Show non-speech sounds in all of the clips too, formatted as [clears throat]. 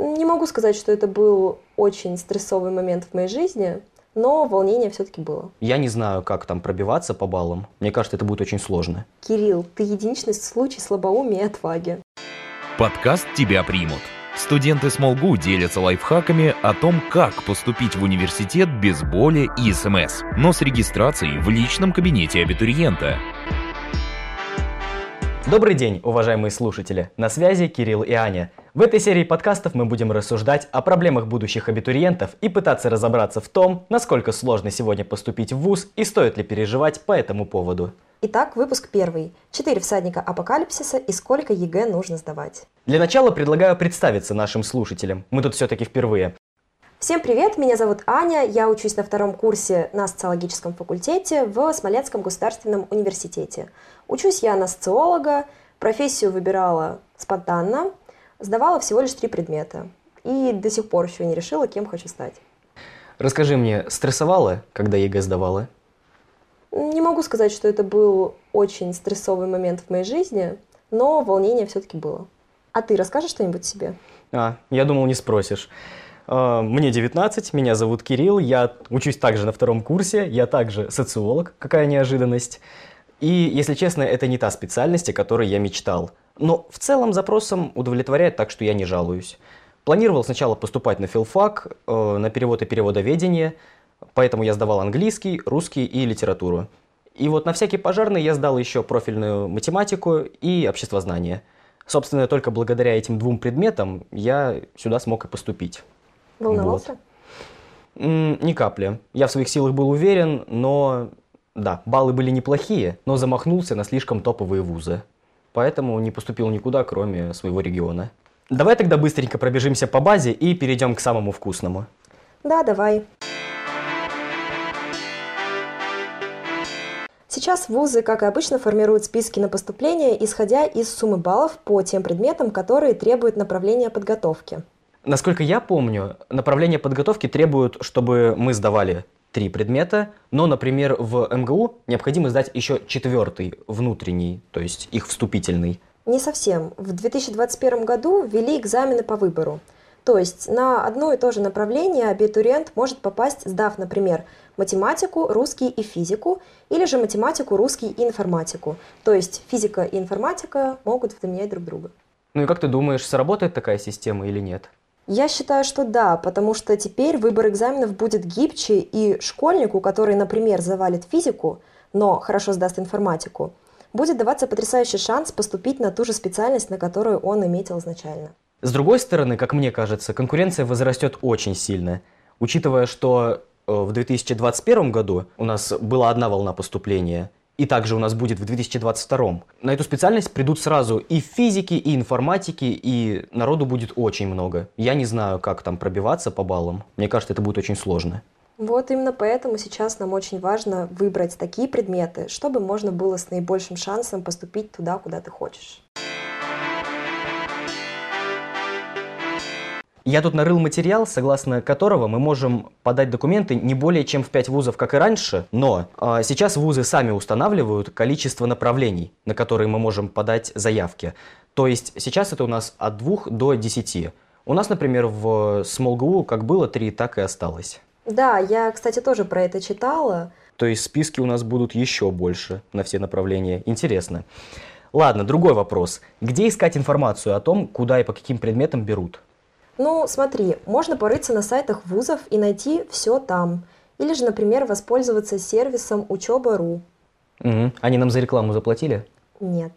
Не могу сказать, что это был очень стрессовый момент в моей жизни, но волнение все-таки было. Я не знаю, как там пробиваться по баллам. Мне кажется, это будет очень сложно. Кирилл, ты единичный случай слабоумия и отваги. Подкаст «Тебя примут». Студенты СмолГУ делятся лайфхаками о том, как поступить в университет без боли и СМС, но с регистрацией в личном кабинете абитуриента. Добрый день, уважаемые слушатели! На связи Кирилл и Аня. В этой серии подкастов мы будем рассуждать о проблемах будущих абитуриентов и пытаться разобраться в том, насколько сложно сегодня поступить в ВУЗ и стоит ли переживать по этому поводу. Итак, выпуск первый. Четыре всадника апокалипсиса и сколько ЕГЭ нужно сдавать. Для начала предлагаю представиться нашим слушателям. Мы тут все-таки впервые. Всем привет, меня зовут Аня, я учусь на втором курсе на социологическом факультете в Смоленском государственном университете. Учусь я на социолога, профессию выбирала спонтанно, сдавала всего лишь три предмета. И до сих пор еще не решила, кем хочу стать. Расскажи мне, стрессовала, когда ЕГЭ сдавала? Не могу сказать, что это был очень стрессовый момент в моей жизни, но волнение все-таки было. А ты расскажешь что-нибудь о себе? А, я думал, не спросишь. А, мне 19, меня зовут Кирилл, я учусь также на втором курсе, я также социолог, какая неожиданность. И, если честно, это не та специальность, о которой я мечтал. Но в целом запросом удовлетворяет, так что я не жалуюсь. Планировал сначала поступать на филфак, э, на перевод и переводоведение, поэтому я сдавал английский, русский и литературу. И вот на всякий пожарный я сдал еще профильную математику и обществознание. Собственно, только благодаря этим двум предметам я сюда смог и поступить. Волновался? Вот. Ни капли. Я в своих силах был уверен, но да, баллы были неплохие, но замахнулся на слишком топовые вузы. Поэтому не поступил никуда, кроме своего региона. Давай тогда быстренько пробежимся по базе и перейдем к самому вкусному. Да, давай. Сейчас вузы, как и обычно, формируют списки на поступление, исходя из суммы баллов по тем предметам, которые требуют направления подготовки. Насколько я помню, направление подготовки требуют, чтобы мы сдавали три предмета, но, например, в МГУ необходимо сдать еще четвертый, внутренний, то есть их вступительный. Не совсем. В 2021 году ввели экзамены по выбору. То есть на одно и то же направление абитуриент может попасть, сдав, например, математику, русский и физику, или же математику, русский и информатику. То есть физика и информатика могут заменять друг друга. Ну и как ты думаешь, сработает такая система или нет? Я считаю, что да, потому что теперь выбор экзаменов будет гибче, и школьнику, который, например, завалит физику, но хорошо сдаст информатику, будет даваться потрясающий шанс поступить на ту же специальность, на которую он иметил изначально. С другой стороны, как мне кажется, конкуренция возрастет очень сильно. Учитывая, что э, в 2021 году у нас была одна волна поступления – и также у нас будет в 2022. На эту специальность придут сразу и физики, и информатики, и народу будет очень много. Я не знаю, как там пробиваться по баллам. Мне кажется, это будет очень сложно. Вот именно поэтому сейчас нам очень важно выбрать такие предметы, чтобы можно было с наибольшим шансом поступить туда, куда ты хочешь. Я тут нарыл материал, согласно которого мы можем подать документы не более чем в 5 вузов, как и раньше, но э, сейчас вузы сами устанавливают количество направлений, на которые мы можем подать заявки. То есть сейчас это у нас от 2 до 10. У нас, например, в СмолГУ как было 3, так и осталось. Да, я, кстати, тоже про это читала. То есть списки у нас будут еще больше на все направления. Интересно. Ладно, другой вопрос. Где искать информацию о том, куда и по каким предметам берут? Ну, смотри, можно порыться на сайтах вузов и найти все там. Или же, например, воспользоваться сервисом учеба.ру. Угу. Они нам за рекламу заплатили? Нет.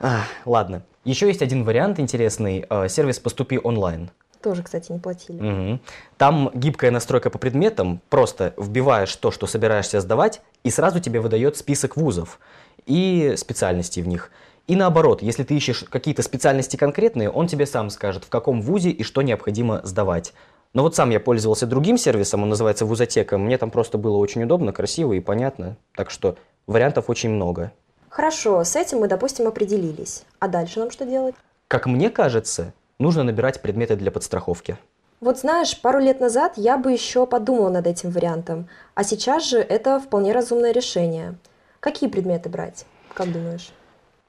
А, ладно. Еще есть один вариант интересный. Э, сервис «Поступи онлайн». Тоже, кстати, не платили. Угу. Там гибкая настройка по предметам. Просто вбиваешь то, что собираешься сдавать, и сразу тебе выдает список вузов и специальностей в них. И наоборот, если ты ищешь какие-то специальности конкретные, он тебе сам скажет, в каком вузе и что необходимо сдавать. Но вот сам я пользовался другим сервисом, он называется Вузотека. Мне там просто было очень удобно, красиво и понятно. Так что вариантов очень много. Хорошо, с этим мы, допустим, определились. А дальше нам что делать? Как мне кажется, нужно набирать предметы для подстраховки. Вот знаешь, пару лет назад я бы еще подумала над этим вариантом, а сейчас же это вполне разумное решение. Какие предметы брать, как думаешь?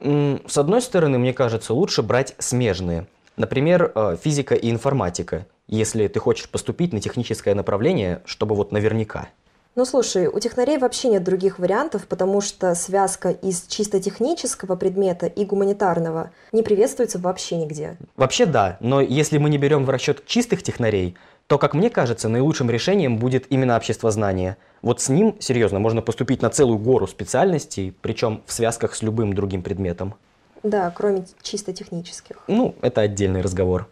С одной стороны, мне кажется, лучше брать смежные. Например, э, физика и информатика, если ты хочешь поступить на техническое направление, чтобы вот наверняка. Ну слушай, у технарей вообще нет других вариантов, потому что связка из чисто технического предмета и гуманитарного не приветствуется вообще нигде. Вообще да, но если мы не берем в расчет чистых технарей, то, как мне кажется, наилучшим решением будет именно общество знания. Вот с ним, серьезно, можно поступить на целую гору специальностей, причем в связках с любым другим предметом. Да, кроме чисто технических. Ну, это отдельный разговор.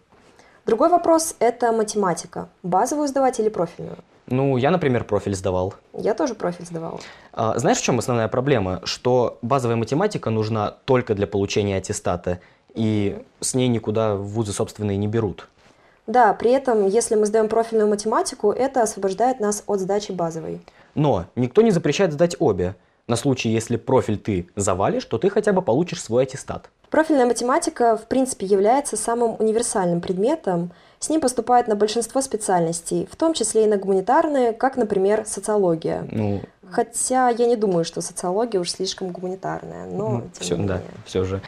Другой вопрос – это математика. Базовую сдавать или профильную? Ну, я, например, профиль сдавал. Я тоже профиль сдавал. А, знаешь, в чем основная проблема? Что базовая математика нужна только для получения аттестата, и с ней никуда вузы собственные не берут. Да, при этом, если мы сдаем профильную математику, это освобождает нас от сдачи базовой. Но никто не запрещает сдать обе. На случай, если профиль ты завалишь, то ты хотя бы получишь свой аттестат. Профильная математика, в принципе, является самым универсальным предметом. С ним поступают на большинство специальностей, в том числе и на гуманитарные, как, например, социология. Ну, Хотя я не думаю, что социология уж слишком гуманитарная, но ну, все, не да, менее. все же.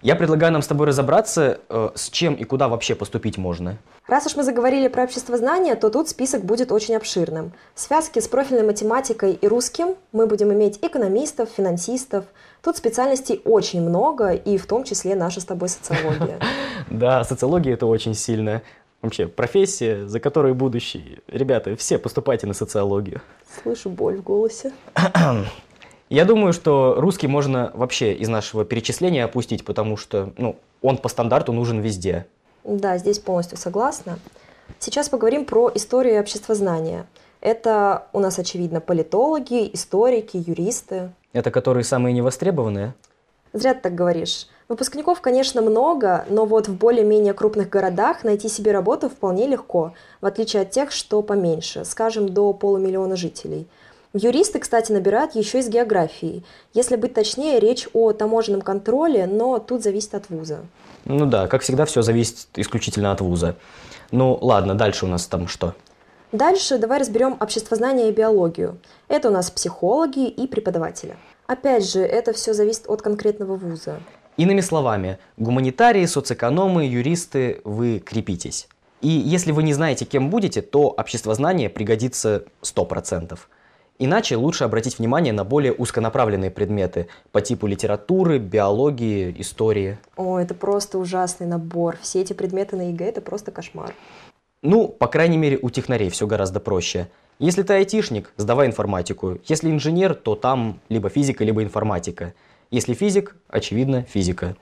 Я предлагаю нам с тобой разобраться, э, с чем и куда вообще поступить можно. Раз уж мы заговорили про общество знания, то тут список будет очень обширным. В связке с профильной математикой и русским мы будем иметь экономистов, финансистов. Тут специальностей очень много, и в том числе наша с тобой социология. [laughs] Да, социология это очень сильно. Вообще, профессия, за которой будущее. Ребята, все поступайте на социологию. Слышу боль в голосе. [clears throat] Я думаю, что русский можно вообще из нашего перечисления опустить, потому что ну, он по стандарту нужен везде. Да, здесь полностью согласна. Сейчас поговорим про историю и обществознание. Это у нас, очевидно, политологи, историки, юристы. Это которые самые невостребованные? Зря ты так говоришь. Выпускников, конечно, много, но вот в более-менее крупных городах найти себе работу вполне легко, в отличие от тех, что поменьше, скажем, до полумиллиона жителей. Юристы, кстати, набирают еще из географии. Если быть точнее, речь о таможенном контроле, но тут зависит от вуза. Ну да, как всегда, все зависит исключительно от вуза. Ну ладно, дальше у нас там что? Дальше давай разберем обществознание и биологию. Это у нас психологи и преподаватели. Опять же, это все зависит от конкретного вуза. Иными словами, гуманитарии, соцэкономы, юристы, вы крепитесь. И если вы не знаете, кем будете, то обществознание пригодится 100%. Иначе лучше обратить внимание на более узконаправленные предметы по типу литературы, биологии, истории. О, это просто ужасный набор. Все эти предметы на ЕГЭ – это просто кошмар. Ну, по крайней мере, у технарей все гораздо проще. Если ты айтишник, сдавай информатику. Если инженер, то там либо физика, либо информатика. Если физик, очевидно, физика.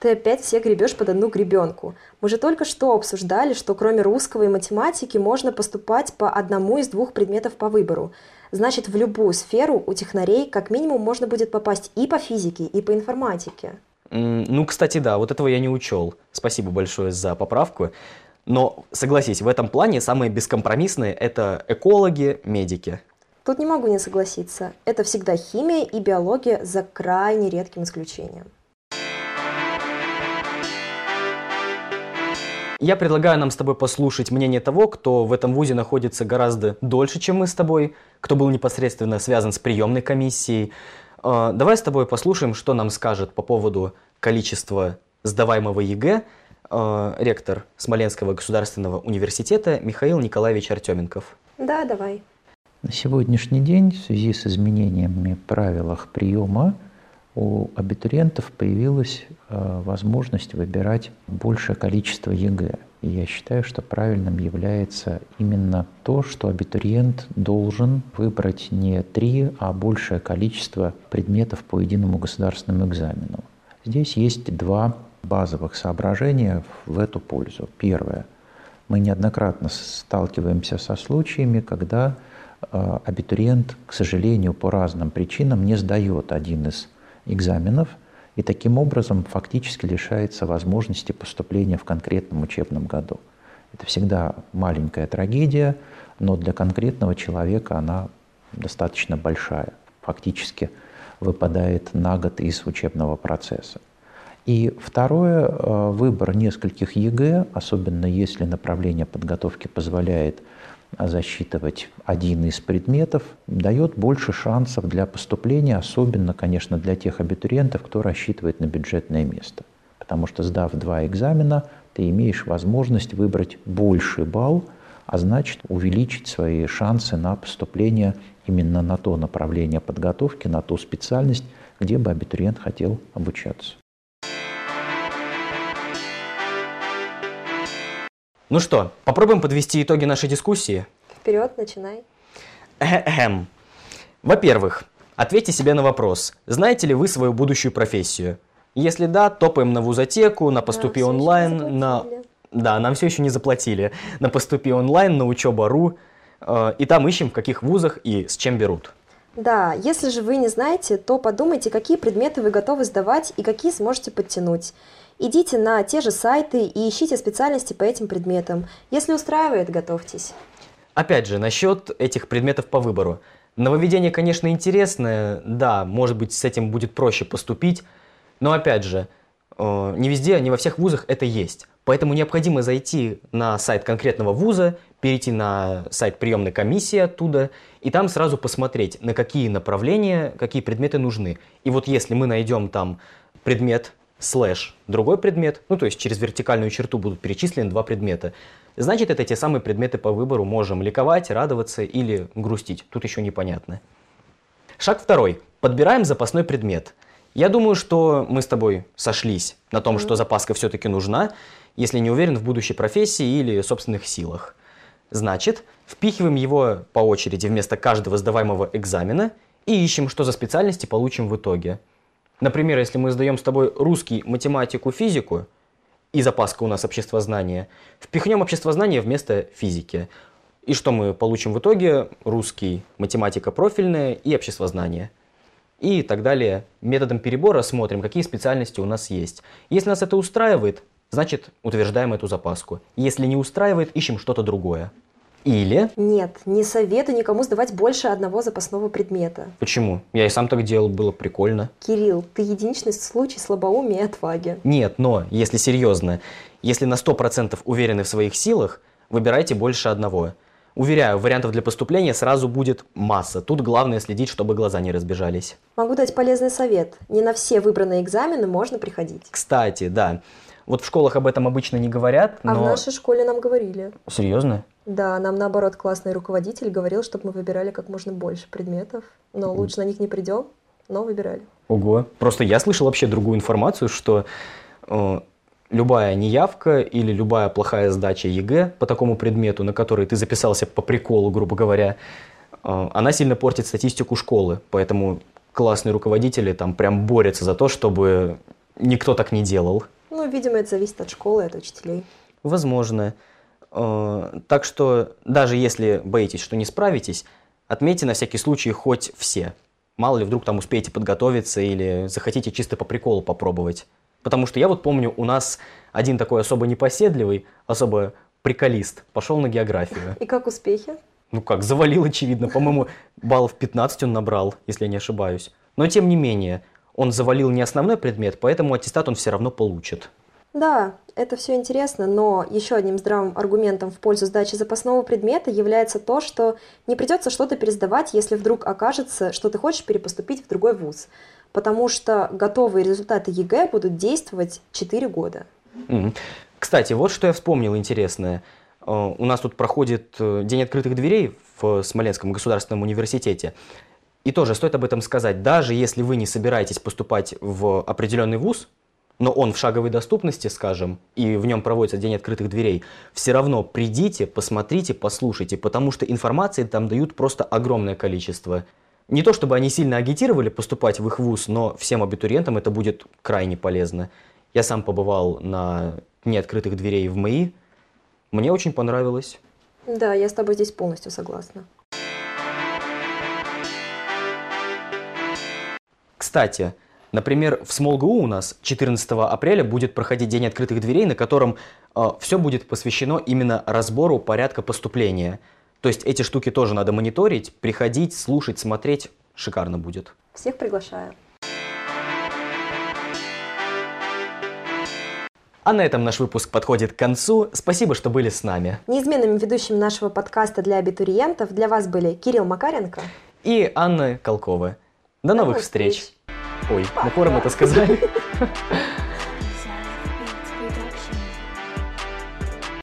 Ты опять все гребешь под одну гребенку. Мы же только что обсуждали, что кроме русского и математики можно поступать по одному из двух предметов по выбору. Значит, в любую сферу у технарей как минимум можно будет попасть и по физике, и по информатике. Ну, кстати, да, вот этого я не учел. Спасибо большое за поправку. Но согласись, в этом плане самые бескомпромиссные – это экологи, медики. Тут не могу не согласиться. Это всегда химия и биология за крайне редким исключением. Я предлагаю нам с тобой послушать мнение того, кто в этом вузе находится гораздо дольше, чем мы с тобой, кто был непосредственно связан с приемной комиссией. Э, Давай с тобой послушаем, что нам скажет по поводу количества сдаваемого ЕГЭ э, ректор Смоленского государственного университета Михаил Николаевич Артеменков. Да, давай. На сегодняшний день в связи с изменениями в правилах приема у абитуриентов появилась э, возможность выбирать большее количество ЕГЭ. И я считаю, что правильным является именно то, что абитуриент должен выбрать не три, а большее количество предметов по единому государственному экзамену. Здесь есть два базовых соображения в эту пользу. Первое. Мы неоднократно сталкиваемся со случаями, когда э, абитуриент, к сожалению, по разным причинам не сдает один из экзаменов и таким образом фактически лишается возможности поступления в конкретном учебном году. Это всегда маленькая трагедия, но для конкретного человека она достаточно большая. Фактически выпадает на год из учебного процесса. И второе, э, выбор нескольких ЕГЭ, особенно если направление подготовки позволяет засчитывать один из предметов, дает больше шансов для поступления, особенно, конечно, для тех абитуриентов, кто рассчитывает на бюджетное место. Потому что, сдав два экзамена, ты имеешь возможность выбрать больший балл, а значит увеличить свои шансы на поступление именно на то направление подготовки, на ту специальность, где бы абитуриент хотел обучаться. Ну что, попробуем подвести итоги нашей дискуссии? Вперед, начинай. Эхем. Во-первых, ответьте себе на вопрос, знаете ли вы свою будущую профессию? Если да, топаем на вузотеку, на поступи Да, онлайн, на... Да, нам все еще не заплатили. На поступи онлайн, на учеба.ру. э, И там ищем, в каких вузах и с чем берут. Да, если же вы не знаете, то подумайте, какие предметы вы готовы сдавать и какие сможете подтянуть. Идите на те же сайты и ищите специальности по этим предметам. Если устраивает, готовьтесь. Опять же, насчет этих предметов по выбору. Нововведение, конечно, интересное, да, может быть, с этим будет проще поступить, но опять же, э, не везде, не во всех вузах это есть. Поэтому необходимо зайти на сайт конкретного вуза, перейти на сайт приемной комиссии оттуда, и там сразу посмотреть, на какие направления, какие предметы нужны. И вот если мы найдем там предмет слэш другой предмет, ну то есть через вертикальную черту будут перечислены два предмета, значит это те самые предметы по выбору, можем ликовать, радоваться или грустить, тут еще непонятно. Шаг второй. Подбираем запасной предмет. Я думаю, что мы с тобой сошлись на том, что запаска все-таки нужна, если не уверен в будущей профессии или собственных силах. Значит, впихиваем его по очереди вместо каждого сдаваемого экзамена и ищем, что за специальности получим в итоге. Например, если мы сдаем с тобой русский, математику, физику, и запаска у нас обществознание, впихнем обществознание вместо физики. И что мы получим в итоге? Русский, математика профильная и обществознание. И так далее. Методом перебора смотрим, какие специальности у нас есть. Если нас это устраивает, значит утверждаем эту запаску. Если не устраивает, ищем что-то другое. Или... Нет, не советую никому сдавать больше одного запасного предмета. Почему? Я и сам так делал, было прикольно. Кирилл, ты единичный случай слабоумия и отваги. Нет, но, если серьезно, если на 100% уверены в своих силах, выбирайте больше одного. Уверяю, вариантов для поступления сразу будет масса. Тут главное следить, чтобы глаза не разбежались. Могу дать полезный совет. Не на все выбранные экзамены можно приходить. Кстати, да, вот в школах об этом обычно не говорят, А но... в нашей школе нам говорили. Серьезно? Да, нам наоборот классный руководитель говорил, чтобы мы выбирали как можно больше предметов. Но лучше на них не придем, но выбирали. Ого. Просто я слышал вообще другую информацию, что э, любая неявка или любая плохая сдача ЕГЭ по такому предмету, на который ты записался по приколу, грубо говоря, э, она сильно портит статистику школы. Поэтому классные руководители там прям борются за то, чтобы никто так не делал. Ну, видимо, это зависит от школы от учителей. Возможно. Э, Так что даже если боитесь, что не справитесь, отметьте на всякий случай хоть все. Мало ли вдруг там успеете подготовиться или захотите чисто по приколу попробовать. Потому что я вот помню, у нас один такой особо непоседливый, особо приколист, пошел на географию. [laughs] И как успехи? Ну как, завалил, очевидно. По-моему, баллов 15 он набрал, если я не ошибаюсь. Но тем не менее, он завалил не основной предмет, поэтому аттестат он все равно получит. Да, это все интересно, но еще одним здравым аргументом в пользу сдачи запасного предмета является то, что не придется что-то пересдавать, если вдруг окажется, что ты хочешь перепоступить в другой вуз. Потому что готовые результаты ЕГЭ будут действовать 4 года. Кстати, вот что я вспомнил интересное. Э, У нас тут проходит э, День открытых дверей в Смоленском государственном университете. И тоже стоит об этом сказать. Даже если вы не собираетесь поступать в определенный вуз, но он в шаговой доступности, скажем, и в нем проводится День открытых дверей, все равно придите, посмотрите, послушайте, потому что информации там дают просто огромное количество. Не то чтобы они сильно агитировали поступать в их вуз, но всем абитуриентам это будет крайне полезно. Я сам побывал на Дне открытых дверей в МАИ. Мне очень понравилось. Да, я с тобой здесь полностью согласна. Кстати, например, в СмолГУ у нас 14 апреля будет проходить День открытых дверей, на котором все будет посвящено именно разбору порядка поступления. То есть эти штуки тоже надо мониторить, приходить, слушать, смотреть. Шикарно будет. Всех приглашаю. А на этом наш выпуск подходит к концу. Спасибо, что были с нами. Неизменными ведущими нашего подкаста для абитуриентов для вас были Кирилл Макаренко и Анна Колкова. До, До новых встреч. встреч. Ой, мы хором это сказали. [laughs]